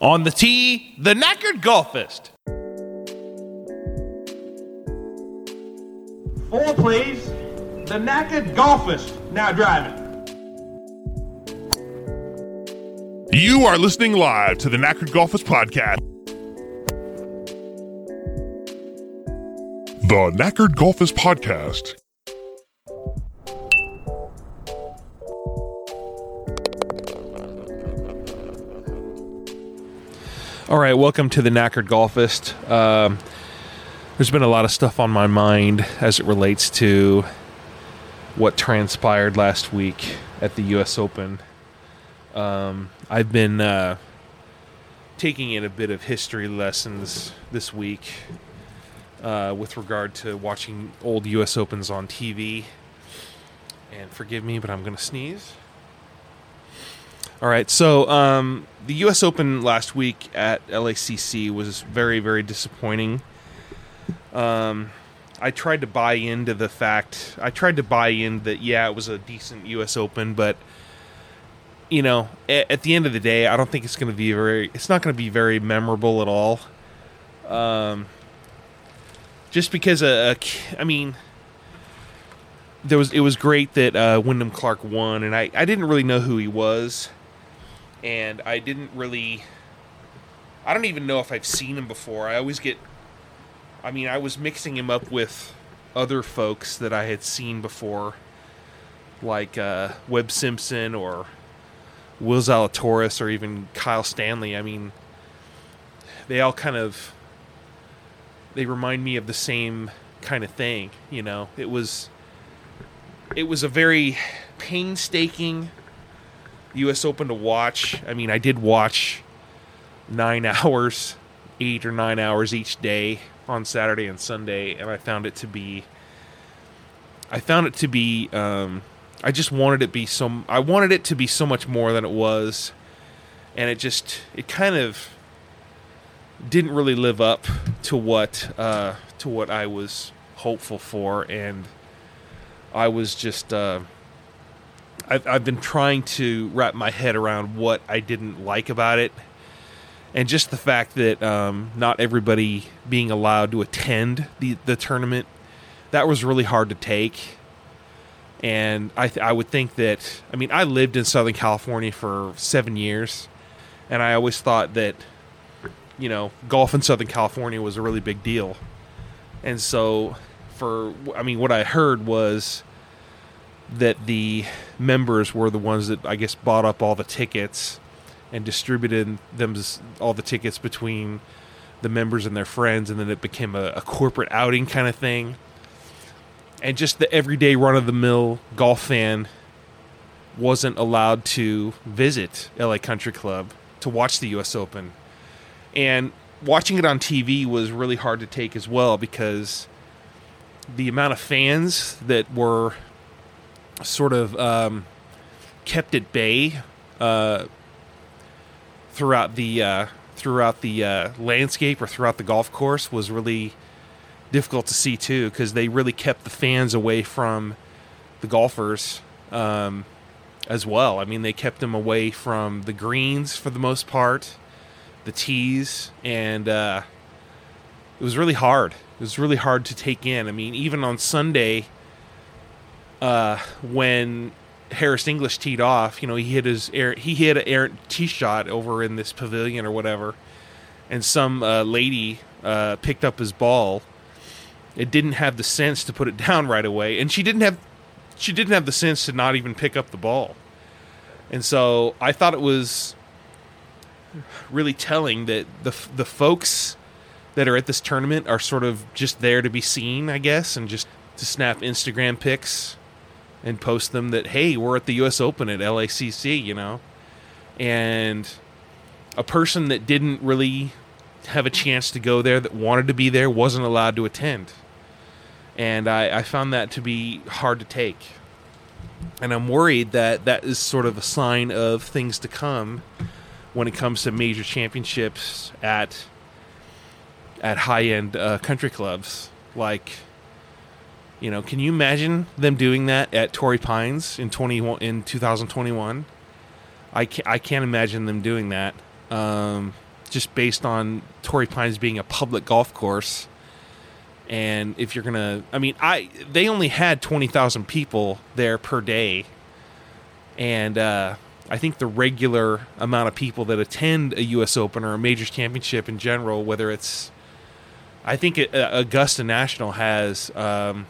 On the tee, the knackered golfist. Four, please. The knackered golfist now driving. You are listening live to the Knackered Golfist Podcast. The Knackered Golfist Podcast. All right, welcome to the Knackered Golfist. Um, there's been a lot of stuff on my mind as it relates to what transpired last week at the U.S. Open. Um, I've been uh, taking in a bit of history lessons this week uh, with regard to watching old U.S. Opens on TV. And forgive me, but I'm going to sneeze. All right, so um, the U.S. Open last week at LACC was very, very disappointing. Um, I tried to buy into the fact. I tried to buy in that yeah, it was a decent U.S. Open, but you know, at, at the end of the day, I don't think it's going to be very. It's not going to be very memorable at all. Um, just because uh, I mean, there was it was great that uh, Wyndham Clark won, and I I didn't really know who he was and I didn't really. I don't even know if I've seen him before. I always get. I mean, I was mixing him up with other folks that I had seen before, like uh, Webb Simpson or Will Zalatoris or even Kyle Stanley. I mean, they all kind of. They remind me of the same kind of thing, you know. It was. It was a very painstaking U.S. Open to watch. I mean, I did watch nine hours, eight or nine hours each day on Saturday and Sunday, and I found it to be. I found it to be. Um, I just wanted it be so. I wanted it to be so much more than it was, and it just. It kind of didn't really live up to what uh, to what I was hopeful for, and I was just. Uh, I've, I've been trying to wrap my head around what I didn't like about it, and just the fact that um, not everybody being allowed to attend the the tournament that was really hard to take. And I th- I would think that I mean I lived in Southern California for seven years, and I always thought that you know golf in Southern California was a really big deal, and so for I mean what I heard was that the members were the ones that I guess bought up all the tickets and distributed them all the tickets between the members and their friends, and then it became a, a corporate outing kind of thing. And just the everyday run of the mill golf fan wasn't allowed to visit LA Country Club to watch the US Open. And watching it on TV was really hard to take as well because the amount of fans that were sort of um, kept at bay uh, throughout the uh, throughout the uh, landscape or throughout the golf course was really difficult to see too because they really kept the fans away from the golfers um, as well. I mean, they kept them away from the greens for the most part, the tees, and uh, it was really hard. It was really hard to take in. I mean, even on Sunday uh, when Harris English teed off, you know, he hit his air, he hit an errant tee shot over in this pavilion or whatever, and some uh, lady uh, picked up his ball. It didn't have the sense to put it down right away, and she didn't have she didn't have the sense to not even pick up the ball. And so I thought it was really telling that the the folks that are at this tournament are sort of just there to be seen, I guess, and just to snap Instagram pics and post them that hey, we're at the U.S. Open at LACC, you know, and a person that didn't really have a chance to go there, that wanted to be there, wasn't allowed to attend, and I, I found that to be hard to take, and I'm worried that that is sort of a sign of things to come when it comes to major championships at at high end uh, country clubs like you know, can you imagine them doing that at Torrey Pines in twenty in two thousand twenty one? I can't, I can't imagine them doing that. Um, just based on Torrey Pines being a public golf course. And if you're gonna, I mean, I they only had twenty thousand people there per day, and uh, I think the regular amount of people that attend a U.S. Open or a Majors Championship in general, whether it's, I think it, uh, Augusta National has um,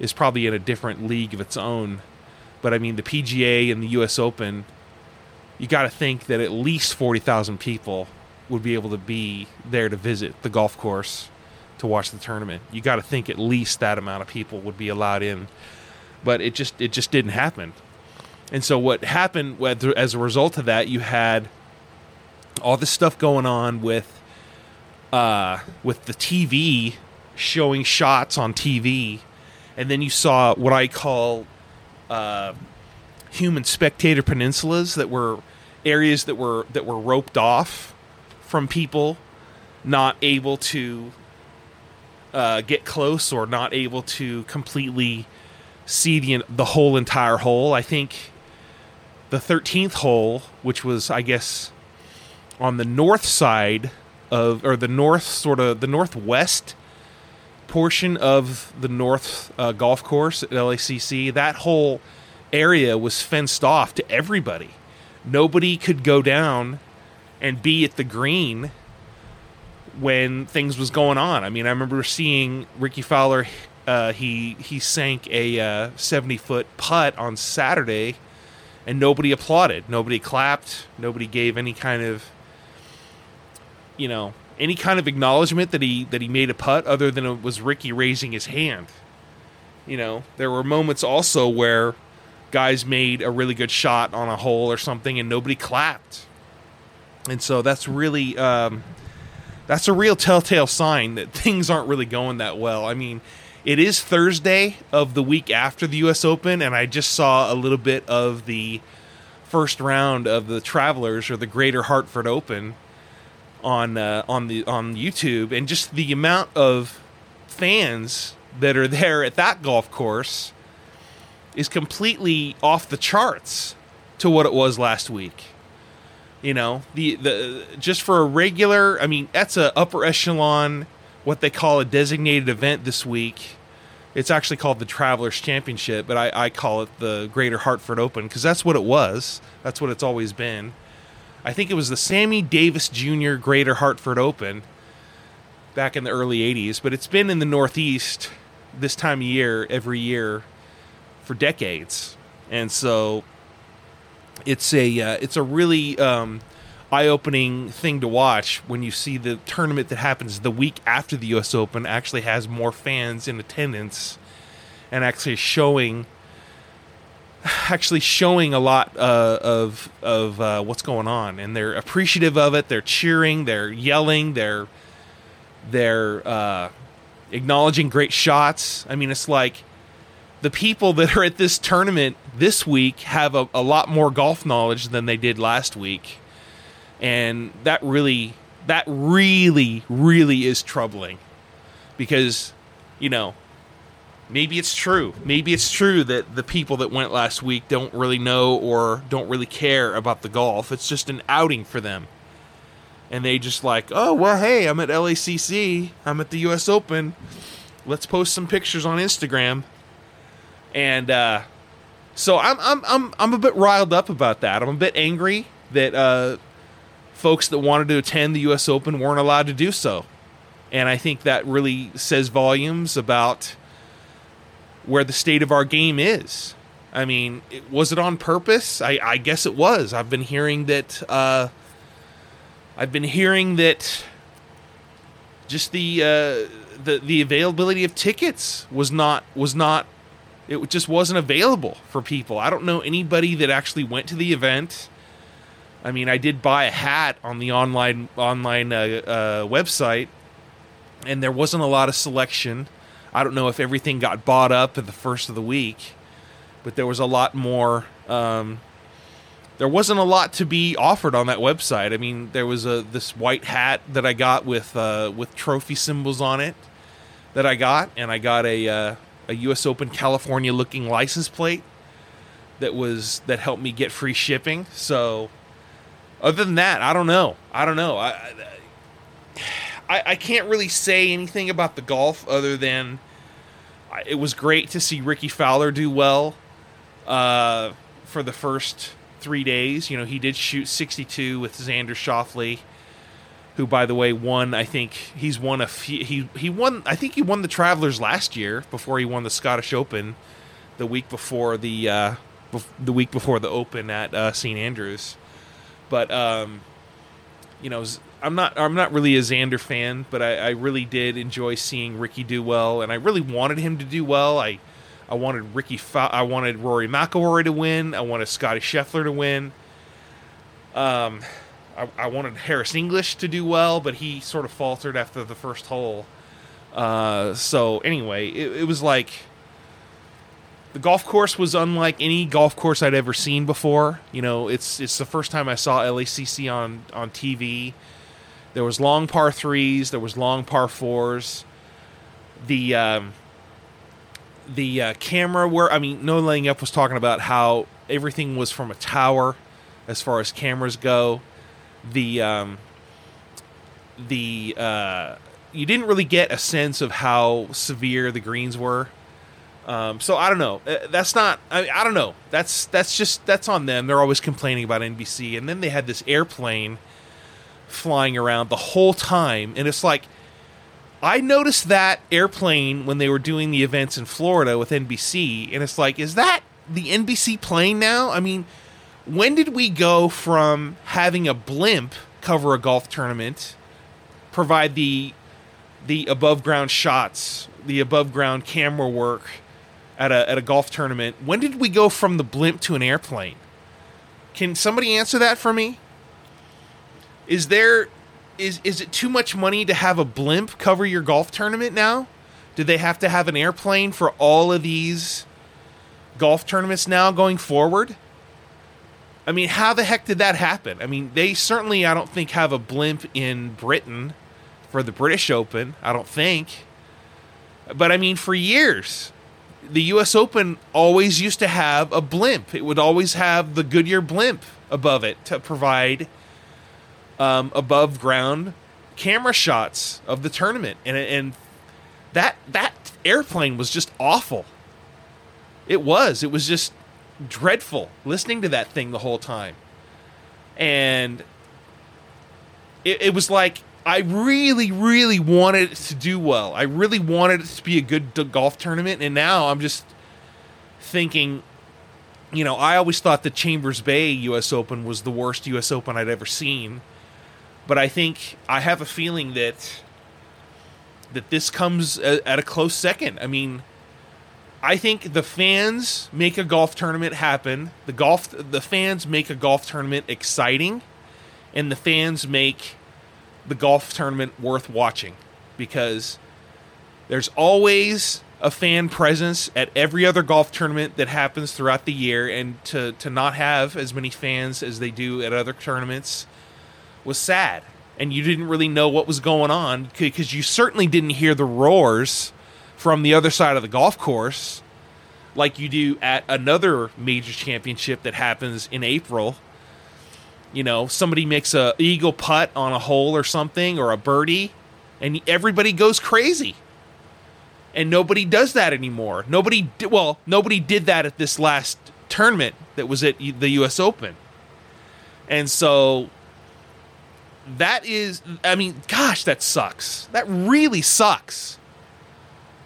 is probably in a different league of its own, but I mean the PGA and the U.S. Open, you got to think that at least forty thousand people would be able to be there to visit the golf course to watch the tournament. You got to think at least that amount of people would be allowed in, but it just it just didn't happen. And so what happened as a result of that, you had all this stuff going on with uh, with the TV showing shots on TV, and then you saw what I call uh, human spectator peninsulas that were areas that were that were roped off from people not able to uh, get close or not able to completely see the the whole entire hole. I think the 13th hole, which was, I guess, on the north side of, or the north, sort of, the northwest portion of the north uh, golf course at LACC, that whole area was fenced off to everybody. Nobody could go down and be at the green when things was going on. I mean, I remember seeing Rickie Fowler. Uh, he he sank a uh, seventy foot putt on Saturday and nobody applauded, nobody clapped, nobody gave any kind of you know any kind of acknowledgement that he that he made a putt other than it was Rickie raising his hand. You know, there were moments also where guys made a really good shot on a hole or something and nobody clapped. And so that's really um, that's a real telltale sign that things aren't really going that well. I mean, it is Thursday of the week after the U.S. Open, and I just saw a little bit of the first round of the Travelers or the Greater Hartford Open on uh, on the on YouTube, and just the amount of fans that are there at that golf course is completely off the charts to what it was last week. You know, the the just for a regular, I mean, that's a upper echelon what they call a designated event this week. It's actually called the Travelers Championship, but I, I call it the Greater Hartford Open because that's what it was. That's what it's always been. I think it was the Sammy Davis Jr. Greater Hartford Open back in the early 80s, but it's been in the Northeast this time of year every year for decades. And so it's a uh, it's a really um, eye-opening thing to watch when you see the tournament that happens the week after the U.S. Open actually has more fans in attendance and actually showing actually showing a lot uh, of of uh, what's going on, and they're appreciative of it. They're cheering, they're yelling, they're they're uh, acknowledging great shots. I mean, it's like the people that are at this tournament this week have a, a lot more golf knowledge than they did last week and that really that really really is troubling because you know maybe it's true. Maybe it's true that the people that went last week don't really know or don't really care about the golf. It's just an outing for them. And they just like oh well hey i'm at lacc i'm at the us open. Let's post some pictures on instagram. And uh so i'm i'm i'm, I'm a bit riled up about that. I'm a bit angry that uh folks that wanted to attend the U.S. Open weren't allowed to do so. And I think that really says volumes about where the state of our game is. I mean, it, was it on purpose? I, I, guess it was. I've been hearing that. Uh, I've been hearing that just the uh, the the availability of tickets was not was not. It just wasn't available for people. I don't know anybody that actually went to the event I mean, I did buy a hat on the online online uh, uh, website, and there wasn't a lot of selection. I don't know if everything got bought up at the first of the week, but there was a lot more. Um, there wasn't a lot to be offered on that website. I mean, there was a this white hat that I got with uh, with trophy symbols on it that I got, and I got a uh, a U.S. Open California looking license plate that was that helped me get free shipping. So other than that, I don't know. I don't know. I, I, I can't really say anything about the golf other than it was great to see Rickie Fowler do well uh, for the first three days. You know, he did shoot 62 with Xander Schauffele, who, by the way, won. I think he's won a few. He he won. I think he won the Travelers last year before he won the Scottish Open, the week before the uh, bef- the week before the Open at uh, St Andrews. But um, you know, I'm not I'm not really a Xander fan, but I, I really did enjoy seeing Rickie do well, and I really wanted him to do well. I I wanted Rickie Fa- I wanted Rory McIlroy to win. I wanted Scottie Scheffler to win. Um, I, I wanted Harris English to do well, but he sort of faltered after the first hole. Uh, so anyway, it, it was like the golf course was unlike any golf course I'd ever seen before. You know, it's it's the first time I saw LACC on on TV. There was long par threes. There was long par fours. The um, the uh, camera where I mean, No Laying Up was talking about how everything was from a tower, as far as cameras go. The um, the uh, you didn't really get a sense of how severe the greens were. Um, so I don't know. Uh, That's not. I, I don't know. That's that's just that's on them. They're always complaining about NBC, and then they had this airplane flying around the whole time, and it's like I noticed that airplane when they were doing the events in Florida with NBC, and it's like, is that the NBC plane now? I mean, when did we go from having a blimp cover a golf tournament, provide the the above ground shots, the above ground camera work at a at a golf tournament? When did we go from the blimp to an airplane? Can somebody answer that for me? Is there is is it too much money to have a blimp cover your golf tournament now? Do they have to have an airplane for all of these golf tournaments now going forward? I mean, how the heck did that happen? I mean, they certainly I don't think have a blimp in Britain for the British Open, I don't think. But I mean, for years, the US Open always used to have a blimp. It would always have the Goodyear blimp above it to provide um, above ground camera shots of the tournament, and and that that airplane was just awful. It was. It was just dreadful listening to that thing the whole time, and it, it was like I really, really wanted it to do well. I really wanted it to be a good golf tournament, and now I'm just thinking. You know, I always thought the Chambers Bay U.S. Open was the worst U.S. Open I'd ever seen but I think I have a feeling that that this comes a- at a close second. I mean, I think the fans make a golf tournament happen. The golf the fans make a golf tournament exciting and the fans make the golf tournament worth watching because there's always a fan presence at every other golf tournament that happens throughout the year and to to not have as many fans as they do at other tournaments was sad and you didn't really know what was going on because you certainly didn't hear the roars from the other side of the golf course like you do at another major championship that happens in April. You know, somebody makes a eagle putt on a hole or something or a birdie and everybody goes crazy. And nobody does that anymore. Nobody di- well, nobody did that at this last tournament that was at the US Open. And so that is i mean gosh that sucks. That really sucks.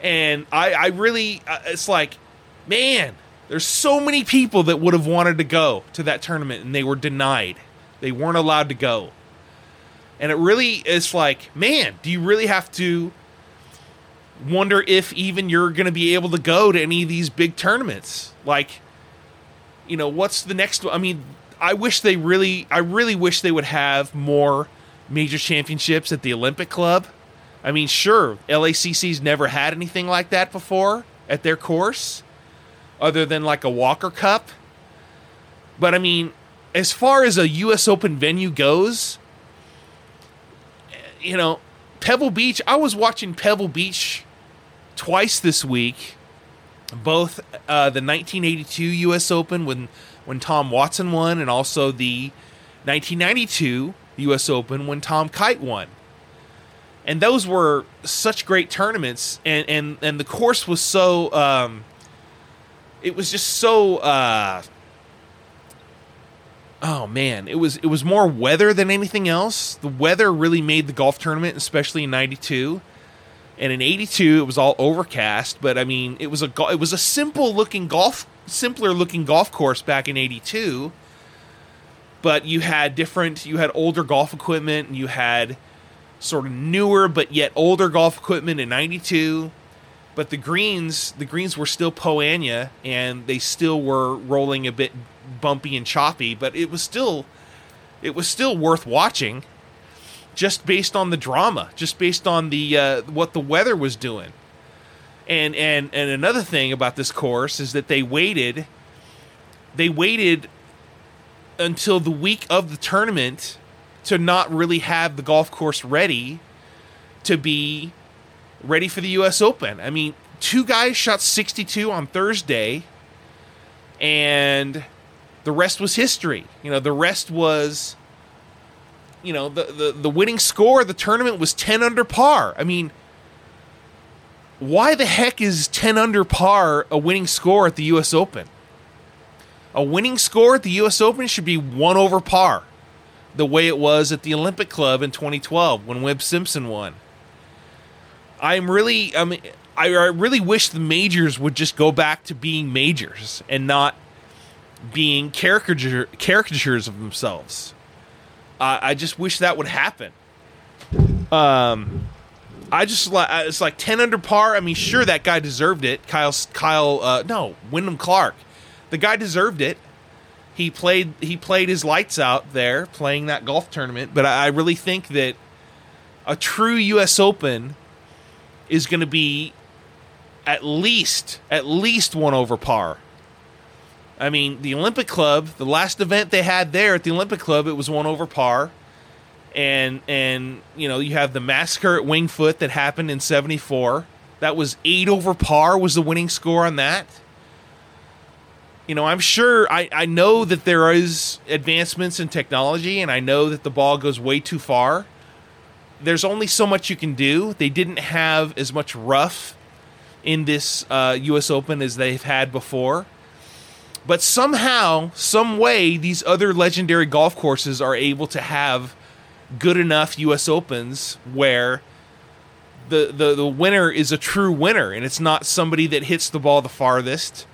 And i i really uh, it's like man there's so many people that would have wanted to go to that tournament and they were denied. They weren't allowed to go. And it really is like man do you really have to wonder if even you're going to be able to go to any of these big tournaments? Like you know what's the next i mean I wish they really, I really wish they would have more major championships at the Olympic Club. I mean, sure, LACC's never had anything like that before at their course, other than like a Walker Cup. But I mean, as far as a U.S. Open venue goes, you know, Pebble Beach, I was watching Pebble Beach twice this week, both uh, the 1982 U.S. Open when when Tom Watson won, and also the 1992 U.S. Open when Tom Kite won. And those were such great tournaments, and and and the course was so. Um, it was just so. Uh, oh man, it was it was more weather than anything else. The weather really made the golf tournament, especially in '92 and in 82 it was all overcast but i mean it was a it was a simple looking golf simpler looking golf course back in 82 but you had different you had older golf equipment and you had sort of newer but yet older golf equipment in 92 but the greens the greens were still Poa annua and they still were rolling a bit bumpy and choppy but it was still it was still worth watching just based on the drama, just based on the uh, what the weather was doing. And and and another thing about this course is that they waited they waited until the week of the tournament to not really have the golf course ready to be ready for the US Open. I mean, two guys shot 62 on Thursday and the rest was history. You know, the rest was you know, the, the, the winning score of the tournament was 10 under par. I mean, why the heck is 10 under par a winning score at the US Open? A winning score at the US Open should be 1 over par, the way it was at the Olympic Club in 2012 when Webb Simpson won. I'm really I mean I, I really wish the majors would just go back to being majors and not being caricature, caricatures of themselves. I just wish that would happen. Um, I just like it's like ten under par. I mean, sure that guy deserved it. Kyle, Kyle, uh, no, Wyndham Clark, the guy deserved it. He played he played his lights out there playing that golf tournament. But I, really think that a true U.S. Open is going to be at least at least one over par. I mean, the Olympic Club, the last event they had there at the Olympic Club, it was one over par. And and you know, you have the massacre at Winged Foot that happened in 74. That was 8 over par was the winning score on that. You know, I'm sure I, I know that there is advancements in technology and I know that the ball goes way too far. There's only so much you can do. They didn't have as much rough in this uh, U.S. Open as they've had before but somehow, some way, these other legendary golf courses are able to have good enough U.S. Opens where the, the, the winner is a true winner and it's not somebody that hits the ball the farthest.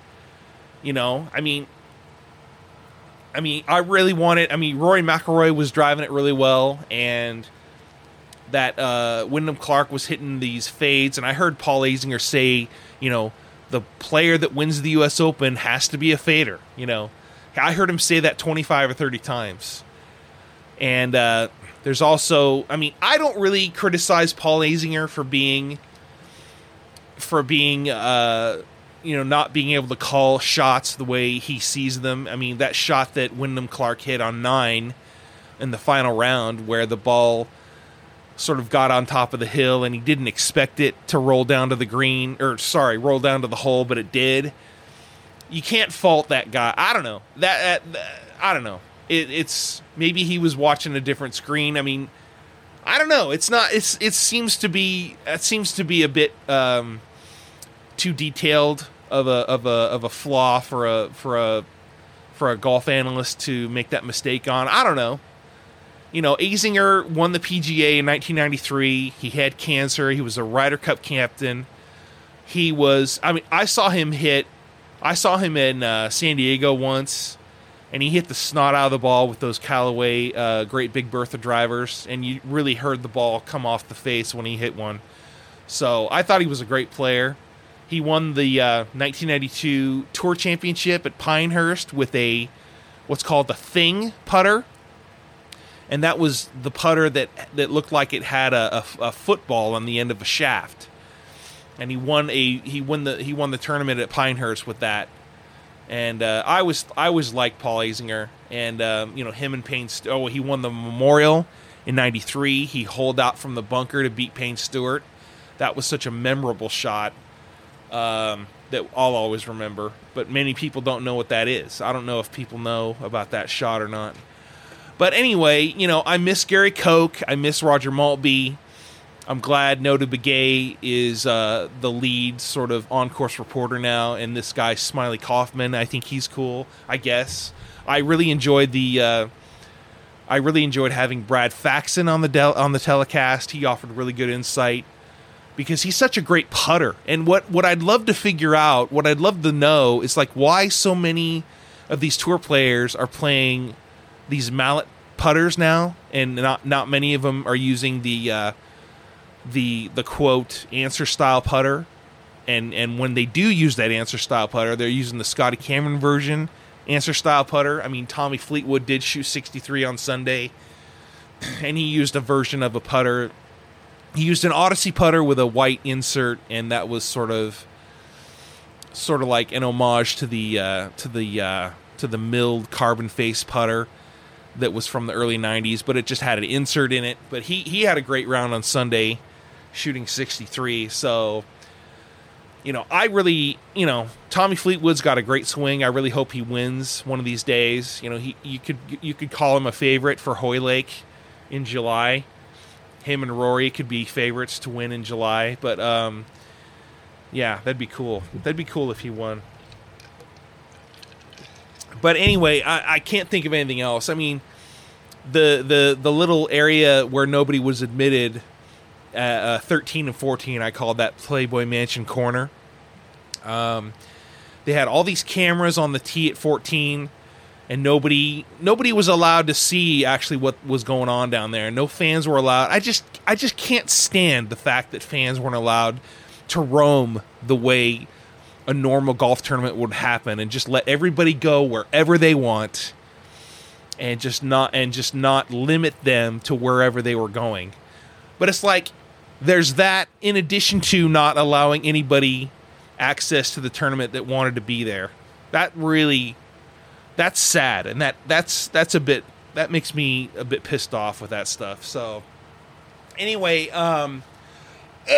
You know, I mean, I mean, I really wanted. I mean, Rory McIlroy was driving it really well, and that uh, Wyndham Clark was hitting these fades. And I heard Paul Azinger say, you know, the player that wins the U.S. Open has to be a fader. You know, I heard him say that 25 or 30 times. And uh, there's also, I mean, I don't really criticize Paul Azinger for being, for being, uh, you know, not being able to call shots the way he sees them. I mean, that shot that Wyndham Clark hit on nine in the final round, where the ball sort of got on top of the hill and he didn't expect it to roll down to the green or sorry, roll down to the hole, but it did. You can't fault that guy. I don't know. That, that, that I don't know. It, it's maybe he was watching a different screen. I mean, I don't know. It's not. It's it seems to be. It seems to be a bit um, too detailed of a of a of a flaw for a for a for a golf analyst to make that mistake on. I don't know you know, Azinger won the PGA in 1993. He had cancer. He was a Ryder Cup captain. He was, I mean, I saw him hit, I saw him in uh, San Diego once, and he hit the snot out of the ball with those Callaway uh, Great Big Bertha drivers, and you really heard the ball come off the face when he hit one. So I thought he was a great player. He won the uh, 1992 Tour Championship at Pinehurst with a what's called the Thing putter and that was the putter that that looked like it had a, a, a, football on the end of a shaft. And he won a he won the he won the tournament at Pinehurst with that. And uh, I was I was like Paul Azinger, and um, you know him and Payne. St- oh, he won the Memorial in '93. He holed out from the bunker to beat Payne Stewart. That was such a memorable shot um, that I'll always remember. But many people don't know what that is. I don't know if people know about that shot or not. But anyway, you know, I miss Gary Koch. I miss Roger Maltby. I'm glad Notah Begay is uh, the lead sort of on course reporter now, and this guy Smiley Kaufman. I think he's cool. I guess I really enjoyed the. Uh, I really enjoyed having Brad Faxon on the del- on the telecast. He offered really good insight because he's such a great putter. And what what I'd love to figure out, what I'd love to know, is like why so many of these tour players are playing these mallet putters now, and not not many of them are using the. Uh, the the quote Anser style putter and and when they do use that Anser style putter they're using the Scotty Cameron version Anser style putter I mean Tommy Fleetwood did shoot 63 on Sunday and he used a version of a putter he used an Odyssey putter with a white insert and that was sort of sort of like an homage to the uh, to the uh, to the milled carbon face putter that was from the early 90s but it just had an insert in it but he he had a great round on Sunday shooting 63. So, you know, I really, you know, Tommy Fleetwood's got a great swing. I really hope he wins one of these days. You know, he you could you could call him a favorite for Hoylake in July. Him and Rory could be favorites to win in July, but um yeah, that'd be cool. That'd be cool if he won. But anyway, I, I can't think of anything else. I mean, the the the little area where nobody was admitted uh, uh, 13 and 14, I called that Playboy Mansion corner. Um, they had all these cameras on the tee at 14, and nobody nobody was allowed to see actually what was going on down there. No fans were allowed. I just I just can't stand the fact that fans weren't allowed to roam the way a normal golf tournament would happen, and just let everybody go wherever they want, and just not and just not limit them to wherever they were going. But it's like there's that in addition to not allowing anybody access to the tournament that wanted to be there. That really that's sad and that that's that's a bit that makes me a bit pissed off with that stuff. So anyway, um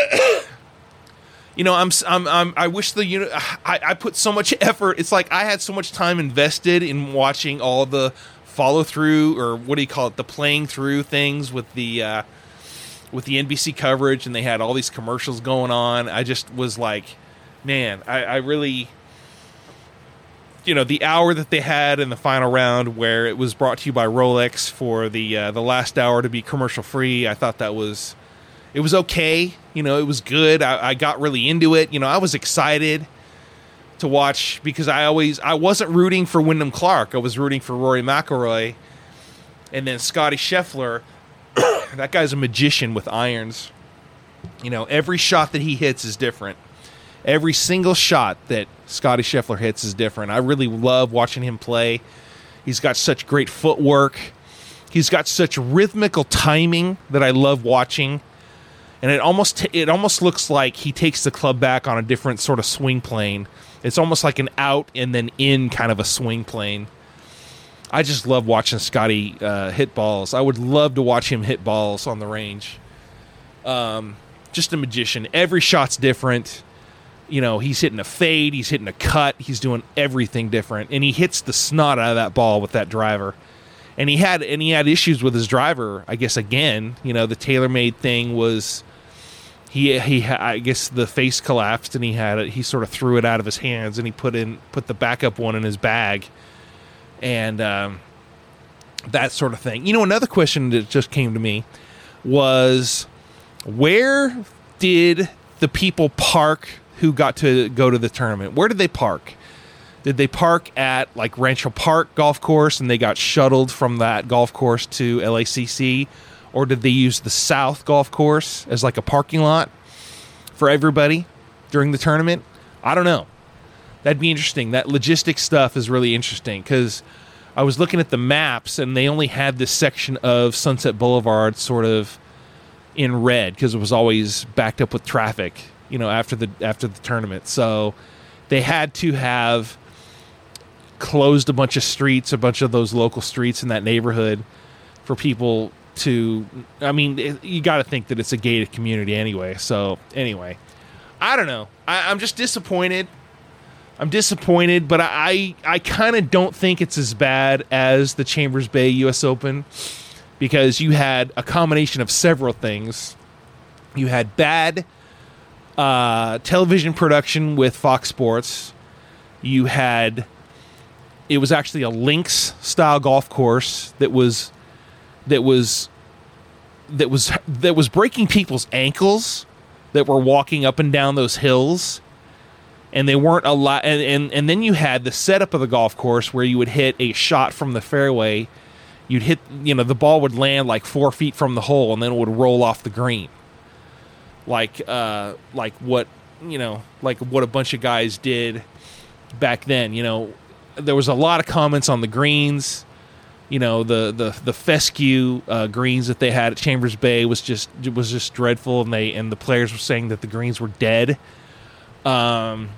you know, I'm, I'm, I'm, i wish the unit. I, I put so much effort. It's like I had so much time invested in watching all the follow through, or what do you call it, the playing through things with the uh, with the NBC coverage and they had all these commercials going on. I just was like, man, I, I really, you know, the hour that they had in the final round where it was brought to you by Rolex for the uh, the last hour to be commercial free. I thought that was it was okay. You know, it was good. I, I got really into it. You know, I was excited to watch because I always I wasn't rooting for Wyndham Clark. I was rooting for Rory McIlroy, and then Scottie Scheffler that guy's a magician with irons. You know, every shot that he hits is different. Every single shot that Scottie Scheffler hits is different. I really love watching him play. He's got such great footwork. He's got such rhythmical timing that I love watching. And it almost it almost looks like he takes the club back on a different sort of swing plane. It's almost like an out and then in kind of a swing plane. I just love watching Scottie uh, hit balls. I would love to watch him hit balls on the range. Um, just a magician. Every shot's different. You know, he's hitting a fade, he's hitting a cut, he's doing everything different, and he hits the snot out of that ball with that driver. And he had and he had issues with his driver. I guess again, you know, the TaylorMade thing was he he I guess the face collapsed and he had it. He sort of threw it out of his hands and he put in put the backup one in his bag and um, that sort of thing. You know, another question that just came to me was where did the people park who got to go to the tournament? Where did they park? Did they park at like Rancho Park Golf Course and they got shuttled from that golf course to LACC? Or did they use the South Golf Course as like a parking lot for everybody during the tournament? I don't know that'd be interesting. That logistic stuff is really interesting because I was looking at the maps and they only had this section of Sunset Boulevard sort of in red because it was always backed up with traffic, you know, after the after the tournament. So they had to have closed a bunch of streets, a bunch of those local streets in that neighborhood for people to I mean, it, you got to think that it's a gated community anyway. So, anyway, I don't know. I, I'm just disappointed I'm disappointed, but I I kind of don't think it's as bad as the Chambers Bay U.S. Open because you had a combination of several things. You had bad uh, television production with Fox Sports. You had it was actually a links style golf course that was that was that was that was breaking people's ankles that were walking up and down those hills. And they weren't a lot and, and and then you had the setup of the golf course where you would hit a shot from the fairway. You'd hit you know the ball would land like four feet from the hole and then it would roll off the green like uh like what you know like what a bunch of guys did back then you know there was a lot of comments on the greens you know the the the fescue uh, greens that they had at Chambers Bay was just was just dreadful, and they and the players were saying that the greens were dead. Um,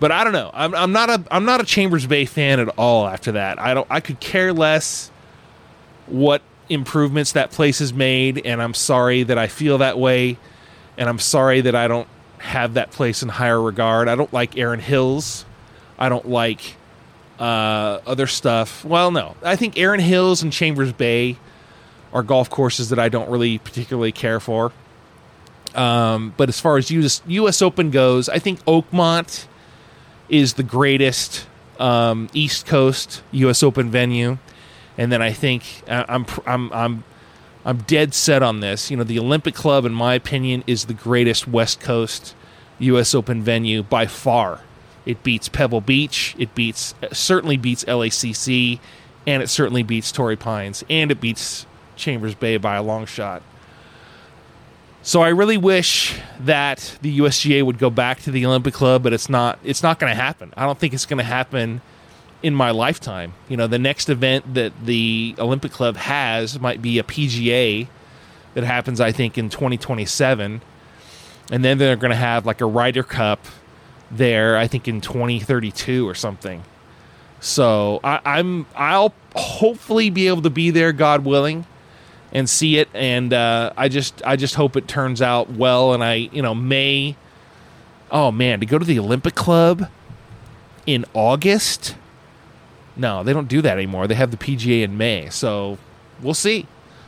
but I don't know. I'm, I'm not a I'm not a Chambers Bay fan at all. After that, I don't. I could care less what improvements that place has made, and I'm sorry that I feel that way, and I'm sorry that I don't have that place in higher regard. I don't like Erin Hills. I don't like uh, other stuff. Well, no, I think Erin Hills and Chambers Bay are golf courses that I don't really particularly care for. Um, but as far as US, US Open goes, I think Oakmont is the greatest um, East Coast U.S. Open venue, and then I think uh, I'm I'm I'm I'm dead set on this. You know, the Olympic Club, in my opinion, is the greatest West Coast U.S. Open venue by far. It beats Pebble Beach. It beats certainly beats LACC, and it certainly beats Torrey Pines, and it beats Chambers Bay by a long shot. So I really wish that the USGA would go back to the Olympic Club, but it's not. It's not going to happen. I don't think it's going to happen in my lifetime. You know, the next event that the Olympic Club has might be a PGA that happens, I think, in 2027, and then they're going to have like a Ryder Cup there, I think in 2032 or something. So I, I'm I'll hopefully be able to be there, God willing, and see it. And uh, I just I just hope it turns out well. And I you know may oh man to go to the Olympic Club in August. No, they don't do that anymore. They have the PGA in May. So we'll see.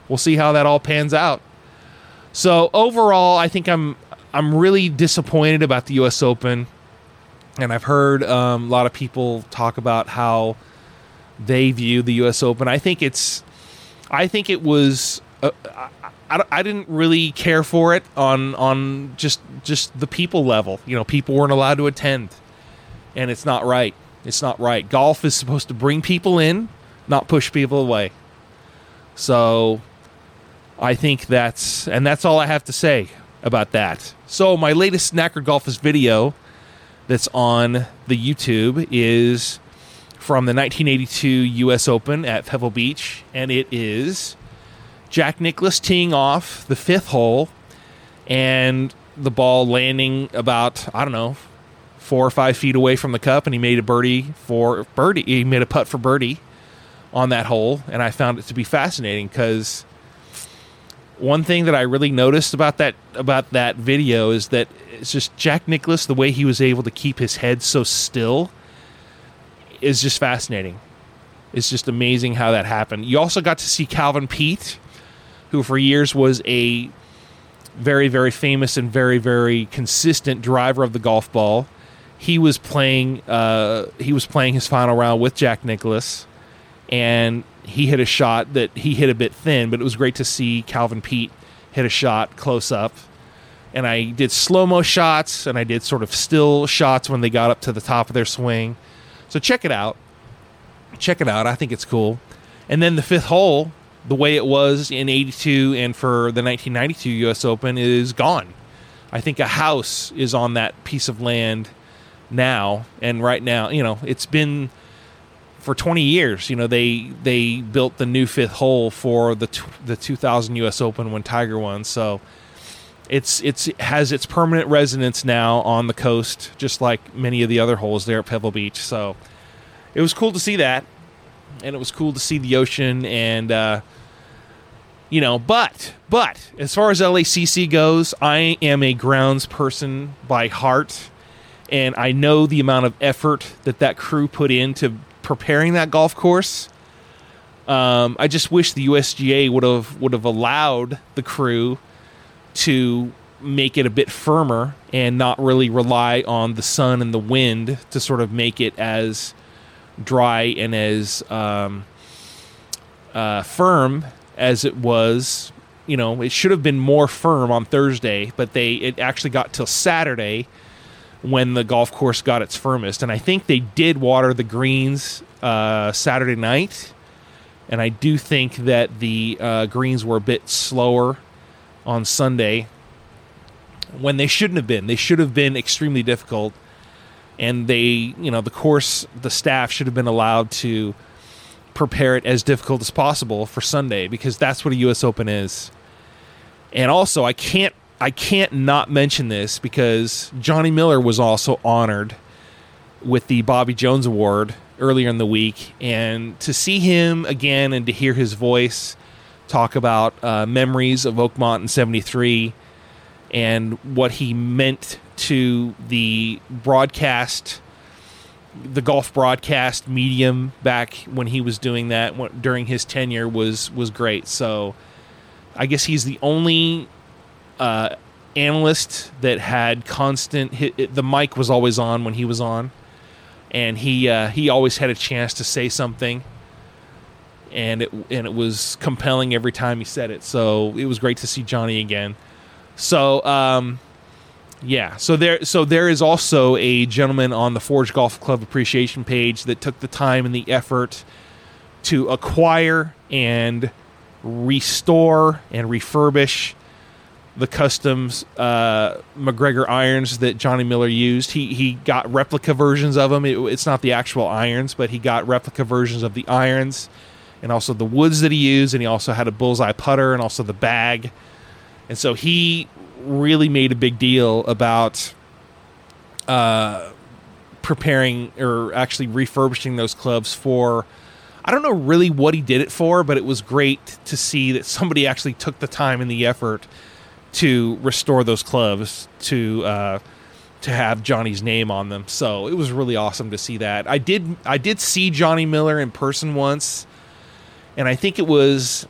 We'll see how that all pans out. So overall, I think I'm I'm really disappointed about the U.S. Open and I've heard um, a lot of people talk about how they view the U.S. Open. I think it's, I think it was. Uh, I, I, didn't really care for it on on just just the people level. You know, people weren't allowed to attend, and it's not right. It's not right. Golf is supposed to bring people in, not push people away. So, I think that's and that's all I have to say about that. So, my latest Knackered Golfist video that's on the YouTube is from the 1982 U.S. Open at Pebble Beach, and it is Jack Nicklaus teeing off the fifth hole, and the ball landing about I don't know four or five feet away from the cup, and he made a birdie for birdie. He made a putt for birdie on that hole, and I found it to be fascinating because one thing that I really noticed about that about that video is that it's just Jack Nicklaus, the way he was able to keep his head so still is just fascinating. It's just amazing how that happened. You also got to see Calvin Peete, who for years was a very, very famous and very, very consistent driver of the golf ball. He was playing. Uh, he was playing his final round with Jack Nicklaus, and he hit a shot that he hit a bit thin, but it was great to see Calvin Peete hit a shot close up. And I did slow mo shots and I did sort of still shots when they got up to the top of their swing. So check it out. Check it out. I think it's cool. And then the fifth hole, the way it was in 82 and for the 1992 US Open, is gone. I think a house is on that piece of land now. And right now, you know, it's been for 20 years. You know, they they built the new fifth hole for the t- the 2000 U.S. Open when Tiger won. So it's it's it has its permanent residence now on the coast, just like many of the other holes there at Pebble Beach. So it was cool to see that, and it was cool to see the ocean and. Uh, you know, but but as far as LACC goes, I am a grounds person by heart and I know the amount of effort that that crew put into preparing that golf course. Um, I just wish the USGA would have would have allowed the crew to make it a bit firmer and not really rely on the sun and the wind to sort of make it as dry and as um, uh, firm as it was. You know, it should have been more firm on Thursday, but they it actually got till Saturday when the golf course got its firmest. And I think they did water the greens uh, Saturday night. And I do think that the uh, greens were a bit slower on Sunday when they shouldn't have been. They should have been extremely difficult. And they, you know, the course, the staff should have been allowed to prepare it as difficult as possible for Sunday because that's what a U.S. Open is. And also, I can't I can't not mention this because Johnny Miller was also honored with the Bobby Jones Award earlier in the week, and to see him again and to hear his voice talk about uh, memories of Oakmont in '73 and what he meant to the broadcast, the golf broadcast medium back when he was doing that during his tenure was was great. So, I guess he's the only uh, analyst that had constant. Hit, the mic was always on when he was on, and he uh, he always had a chance to say something, and it and it was compelling every time he said it. So it was great to see Johnny again. So um, yeah, so there so there is also a gentleman on the Forged Golf Club appreciation page that took the time and the effort to acquire and restore and refurbish the customs uh, MacGregor irons that Johnny Miller used. He he got replica versions of them. It, it's not the actual irons, but he got replica versions of the irons and also the woods that he used. And he also had a bullseye putter and also the bag. And so he really made a big deal about uh, preparing or actually refurbishing those clubs for. I don't know really what he did it for, but it was great to see that somebody actually took the time and the effort to restore those clubs to uh, to have Johnny's name on them. So it was really awesome to see that. I did I did see Johnny Miller in person once, and I think it was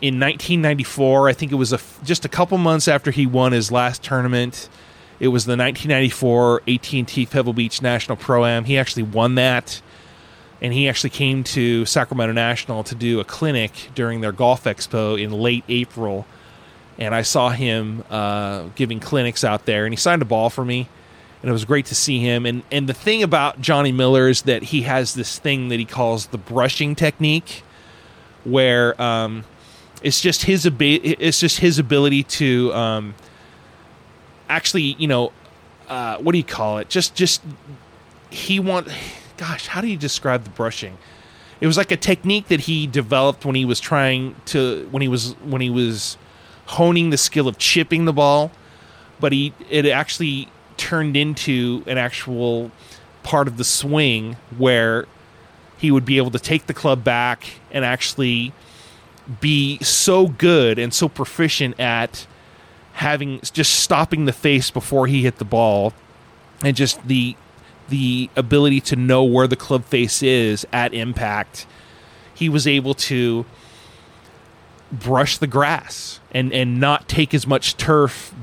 in 1994. I think it was a, just a couple months after he won his last tournament. It was the 1994 AT&T Pebble Beach National Pro Am. He actually won that, and he actually came to Sacramento National to do a clinic during their golf expo in late April and I saw him uh, giving clinics out there, and he signed a ball for me, and it was great to see him. And and the thing about Johnny Miller is that he has this thing that he calls the brushing technique, where um, it's just his ability. It's just his ability to um, actually, you know, uh, what do you call it? Just just he want. Gosh, how do you describe the brushing? It was like a technique that he developed when he was trying to when he was when he was honing the skill of chipping the ball, but he it actually turned into an actual part of the swing where he would be able to take the club back and actually be so good and so proficient at having just stopping the face before he hit the ball and just the the ability to know where the club face is at impact. He was able to brush the grass and and not take as much turf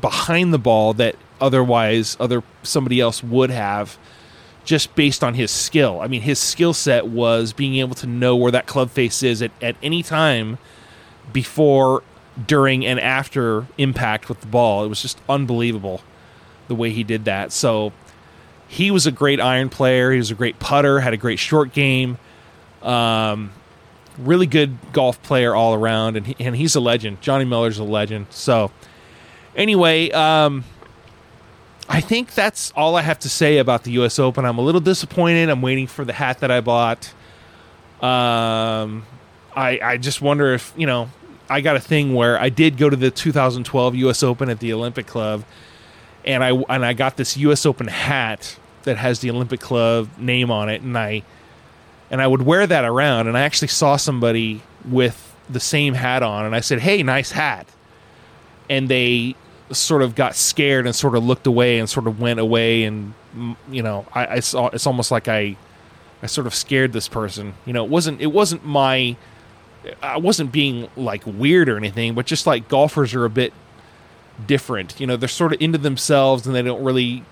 behind the ball that otherwise other somebody else would have just based on his skill. I mean, his skill set was being able to know where that club face is at, at any time before, during, and after impact with the ball. It was just unbelievable the way he did that. So he was a great iron player. He was a great putter, had a great short game. Um, really good golf player all around, and he, and he's a legend. Johnny Miller's a legend. So, anyway, um, I think that's all I have to say about the U.S. Open. I'm a little disappointed. I'm waiting for the hat that I bought. Um, I I just wonder if you know I got a thing where I did go to the 2012 U.S. Open at the Olympic Club, and I and I got this U.S. Open hat that has the Olympic Club name on it, and I and I would wear that around. And I actually saw somebody with the same hat on, and I said, "Hey, nice hat." And they sort of got scared and sort of looked away and sort of went away and you know I, I saw it's almost like I I sort of scared this person. You know, it wasn't it wasn't my I wasn't being like weird or anything, but just like golfers are a bit different. You know, they're sort of into themselves and they don't really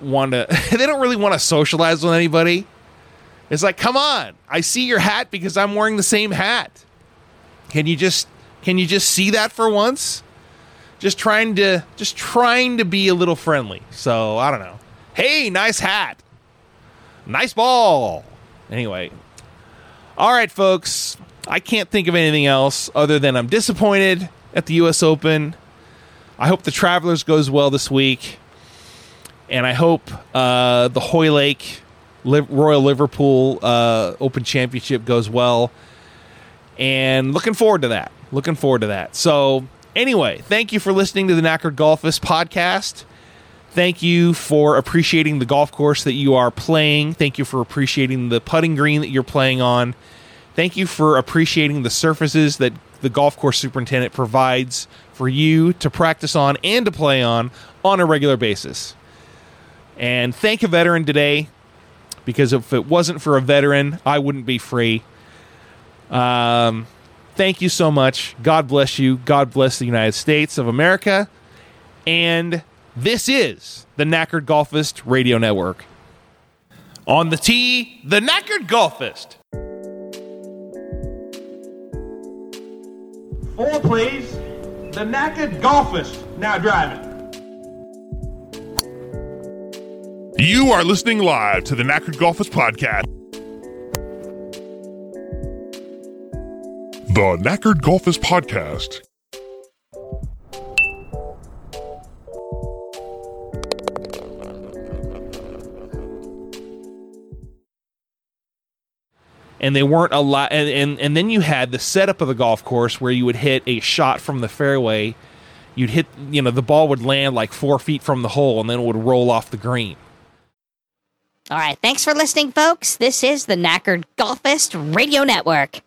want to they don't really want to socialize with anybody. It's like, "Come on. I see your hat because I'm wearing the same hat." Can you just can you just see that for once? Just trying to just trying to be a little friendly. So, I don't know. Hey, nice hat. Nice ball. Anyway. All right, folks. I can't think of anything else other than I'm disappointed at the US Open. I hope the Travelers goes well this week. And I hope uh, the Royal Liverpool uh, Open Championship goes well. And looking forward to that. Looking forward to that. So, anyway, thank you for listening to the Knackered Golfist podcast. Thank you for appreciating the golf course that you are playing. Thank you for appreciating the putting green that you're playing on. Thank you for appreciating the surfaces that the golf course superintendent provides for you to practice on and to play on on a regular basis. And thank a veteran today because if it wasn't for a veteran, I wouldn't be free. Um, thank you so much. God bless you. God bless the United States of America. And this is the Knackered Golfist Radio Network. On the tee, the Knackered Golfist. Four, please. The knackered golfist now driving. You are listening live to the Knackered Golfist Podcast. The Knackered Golfist Podcast. And they weren't a lot and, and and then you had the setup of the golf course where you would hit a shot from the fairway. You'd hit you know the ball would land like four feet from the hole and then it would roll off the green all right thanks for listening folks. This is the knackered golfist radio network